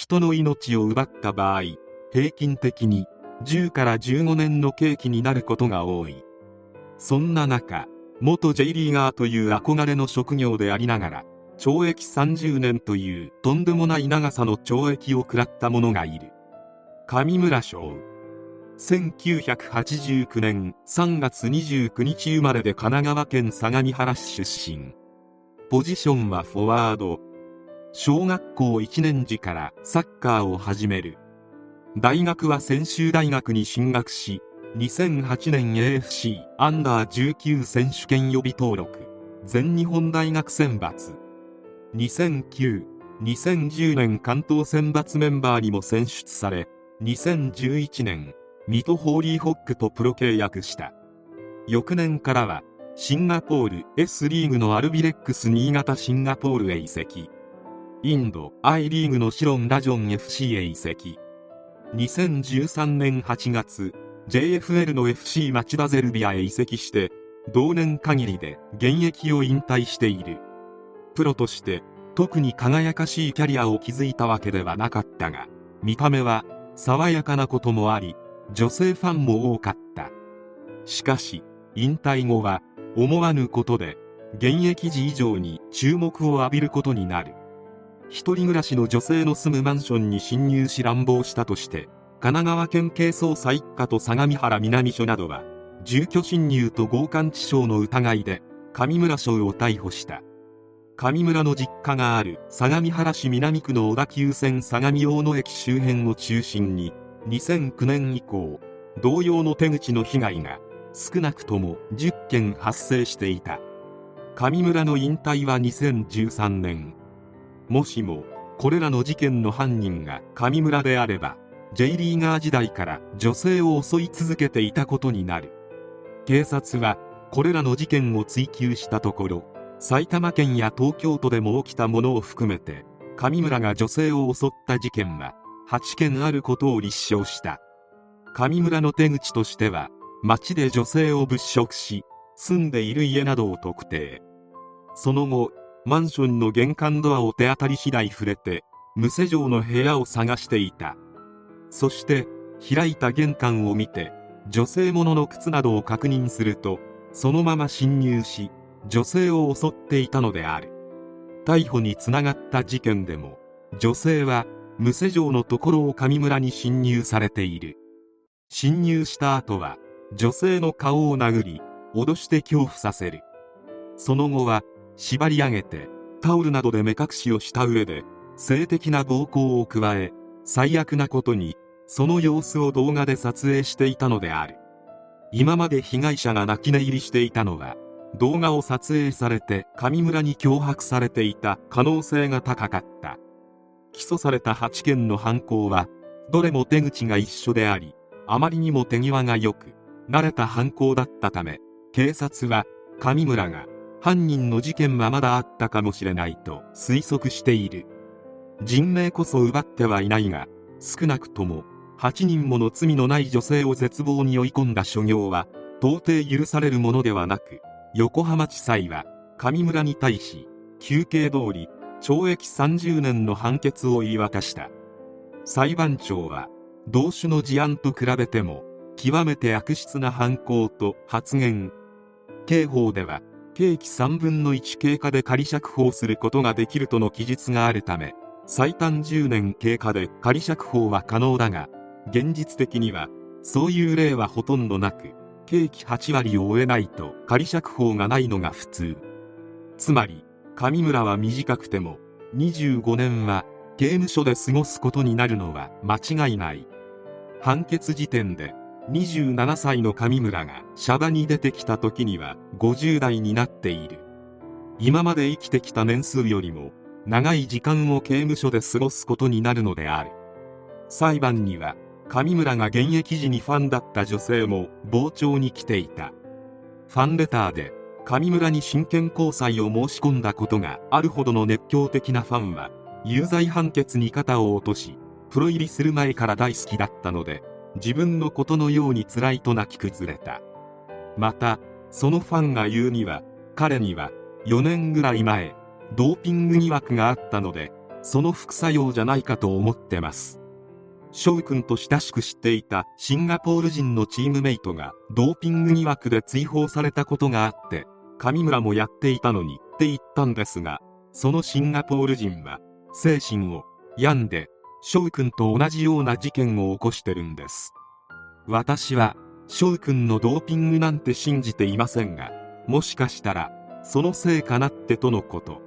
人の命を奪った場合平均的に10から15年の刑期になることが多い。そんな中元 J リーガーという憧れの職業でありながら懲役30年というとんでもない長さの懲役を食らった者がいる。上村翔。1989年3月29日生まれで神奈川県相模原市出身。ポジションはフォワード。小学校1年時からサッカーを始める。大学は専修大学に進学し2008年 AFC アンダー19選手権予備登録全日本大学選抜。2009 2010年関東選抜メンバーにも選出され2011年水戸ホーリーホックとプロ契約した。翌年からはシンガポール S リーグのアルビレックス新潟シンガポールへ移籍。インド I リーグのシロンラジョン FC へ移籍。2013年8月 JFL の FC 町田ゼルビアへ移籍して同年限りで現役を引退している。プロとして特に輝かしいキャリアを築いたわけではなかったが見た目は爽やかなこともあり女性ファンも多かった。しかし引退後は思わぬことで現役時以上に注目を浴びることになる。一人暮らしの女性の住むマンションに侵入し乱暴したとして神奈川県警捜査一課と相模原南署などは住居侵入と強姦致傷の疑いで上村翔を逮捕した。上村の実家がある相模原市南区の小田急線相模大野駅周辺を中心に2009年以降同様の手口の被害が少なくとも10件発生していた。上村の引退は2013年。もしもこれらの事件の犯人が上村であれば J リーガー時代から女性を襲い続けていたことになる。警察はこれらの事件を追及したところ埼玉県や東京都でも起きたものを含めて上村が女性を襲った事件は8件あることを立証した。上村の手口としては街で女性を物色し住んでいる家などを特定。その後マンションの玄関ドアを手当たり次第触れて無施錠の部屋を探していた。そして開いた玄関を見て女性ものの靴などを確認するとそのまま侵入し女性を襲っていたのである。逮捕につながった事件でも女性は無施錠のところを上村に侵入されている。侵入した後は女性の顔を殴り脅して恐怖させる。その後は縛り上げてタオルなどで目隠しをした上で性的な暴行を加え最悪なことにその様子を動画で撮影していたのである。今まで被害者が泣き寝入りしていたのは動画を撮影されて上村に脅迫されていた可能性が高かった。起訴された8件の犯行はどれも手口が一緒でありあまりにも手際が良く慣れた犯行だったため警察は上村が犯人の事件はまだあったかもしれないと推測している。人命こそ奪ってはいないが少なくとも8人もの罪のない女性を絶望に追い込んだ所業は到底許されるものではなく横浜地裁は上村に対し休憩通り懲役30年の判決を言い渡した。裁判長は同種の事案と比べても極めて悪質な犯行と発言。刑法では刑期3分の1経過で仮釈放することができるとの記述があるため最短10年経過で仮釈放は可能だが現実的にはそういう例はほとんどなく刑期8割を終えないと仮釈放がないのが普通。つまり上村は短くても25年は刑務所で過ごすことになるのは間違いない。判決時点で27歳の上村がシャバに出てきた時には50代になっている。今まで生きてきた年数よりも長い時間を刑務所で過ごすことになるのである。裁判には上村が現役時にファンだった女性も傍聴に来ていた。ファンレターで上村に真剣交際を申し込んだことがあるほどの熱狂的なファンは有罪判決に肩を落としプロ入りする前から大好きだったので自分のことのように辛いと泣き崩れた。またそのファンが言うには彼には4年ぐらい前ドーピング疑惑があったのでその副作用じゃないかと思ってます。翔くんと親しく知っていたシンガポール人のチームメイトがドーピング疑惑で追放されたことがあって上村もやっていたのにって言ったんですがそのシンガポール人は精神を病んで翔くんと同じような事件を起こしてるんです。私は翔くんのドーピングなんて信じていませんがもしかしたらそのせいかなってとのこと。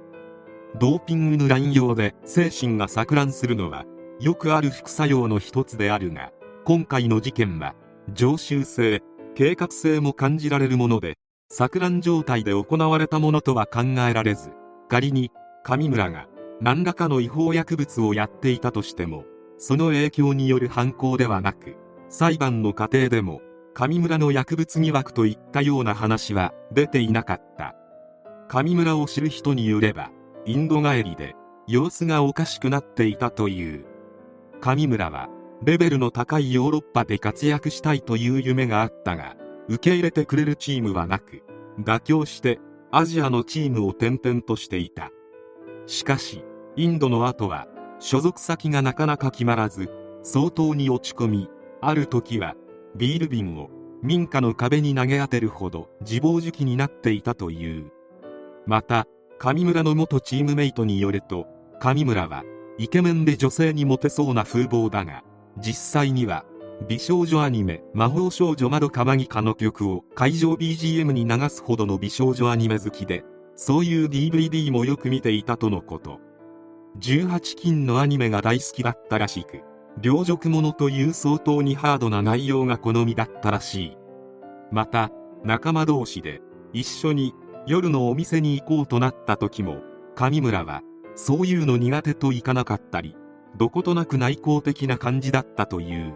ドーピングの乱用で精神が錯乱するのはよくある副作用の一つであるが今回の事件は常習性計画性も感じられるもので錯乱状態で行われたものとは考えられず仮に上村が何らかの違法薬物をやっていたとしてもその影響による犯行ではなく裁判の過程でも上村の薬物疑惑といったような話は出ていなかった。上村を知る人によればインド帰りで様子がおかしくなっていたという。上村はレベルの高いヨーロッパで活躍したいという夢があったが受け入れてくれるチームはなく妥協してアジアのチームを転々としていた。しかしインドの後は所属先がなかなか決まらず相当に落ち込みある時はビール瓶を民家の壁に投げ当てるほど自暴自棄になっていたという。また上村の元チームメイトによると上村はイケメンで女性にモテそうな風貌だが実際には美少女アニメ魔法少女窓かまぎかの曲を会場 BGM に流すほどの美少女アニメ好きでそういう DVD もよく見ていたとのこと。18禁のアニメが大好きだったらしく両辱者という相当にハードな内容が好みだったらしい。また仲間同士で一緒に夜のお店に行こうとなった時も上村はそういうの苦手といかなかったりどことなく内向的な感じだったという。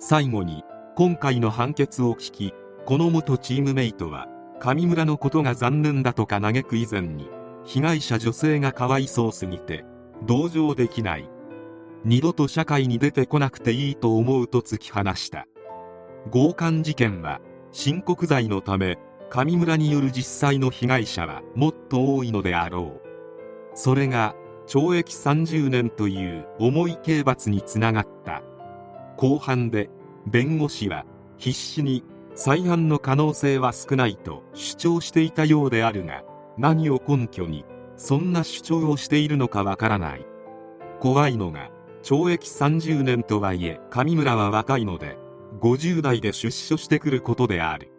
最後に今回の判決を聞きこの元チームメイトは上村のことが残念だとか嘆く以前に被害者女性がかわいそうすぎて同情できない。二度と社会に出てこなくていいと思うと突き放した。強姦事件は申告罪のため上村による実際の被害者はもっと多いのであろう。それが懲役30年という重い刑罰につながった。後半で弁護士は必死に再犯の可能性は少ないと主張していたようであるが何を根拠にそんな主張をしているのかわからない。怖いのが懲役30年とはいえ上村は若いので50代で出所してくることである。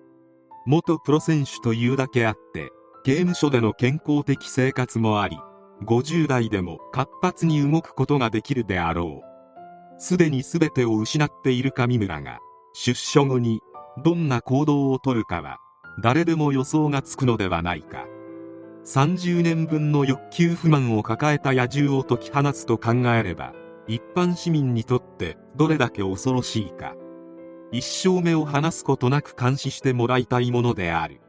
元プロ選手というだけあって刑務所での健康的生活もあり50代でも活発に動くことができるであろう。すでに全てを失っている上村が出所後にどんな行動をとるかは誰でも予想がつくのではないか。30年分の欲求不満を抱えた野獣を解き放つと考えれば一般市民にとってどれだけ恐ろしいか。一生目を離すことなく監視してもらいたいものである。